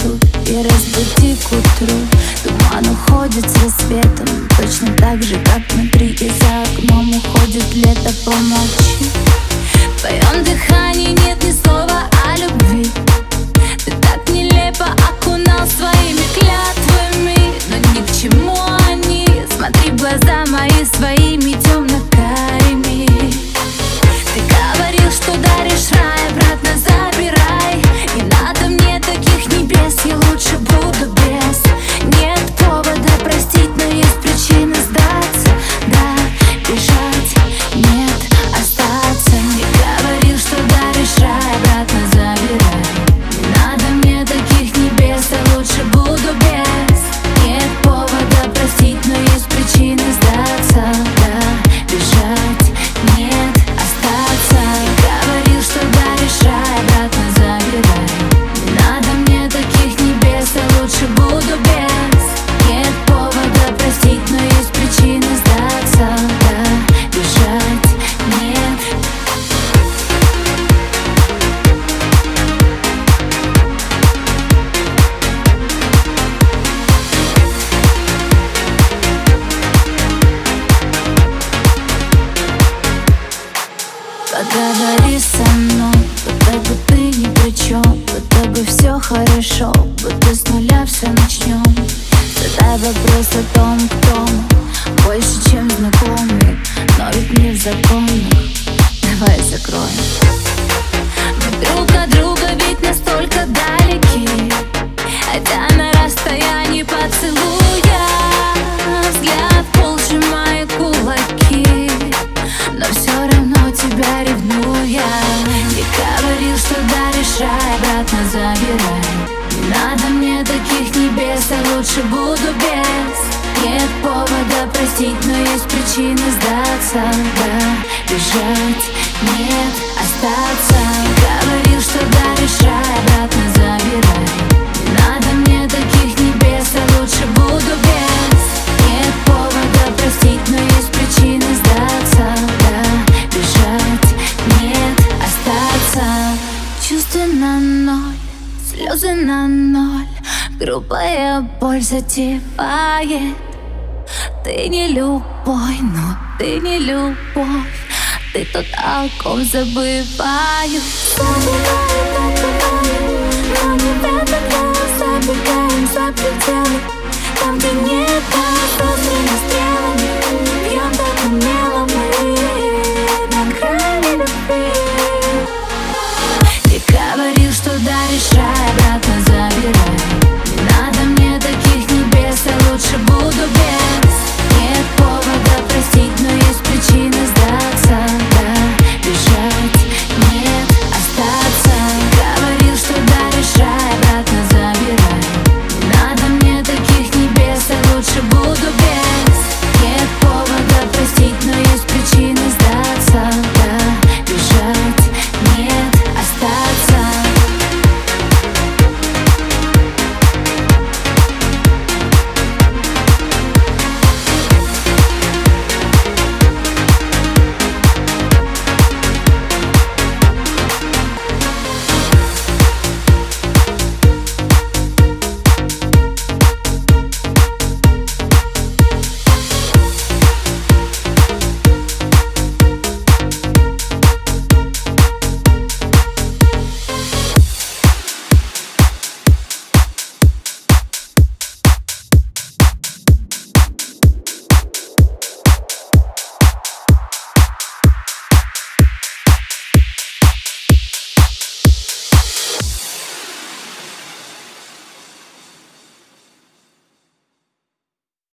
свету И разбуди к утру. Туман уходит с рассветом Точно так же, как внутри. И за окном Уходит лето по ночи В твоем дыхании нет Поговори со мной, будто бы ты ни при чем Будто бы все хорошо, будто с нуля все начнем Задай вопрос о том, кто мы Больше, чем знакомый, но ведь не в законе Давай закроем таких небес, я лучше буду без. Нет повода простить, но есть причины сдаться. Да, бежать, нет, остаться. Говорил, что даришь рай, обратно забирай. Не надо мне таких небес, я лучше буду без. Нет повода простить, но есть причины сдаться. Да, бежать, нет, остаться. Чувства на ноль, слезы на ноль Грубая боль затевает. Ты не любой, но ты не любовь. Ты тот, о ком забываю. Забываю, забываю Но не в этот раз забегаем за пределы Там, где нет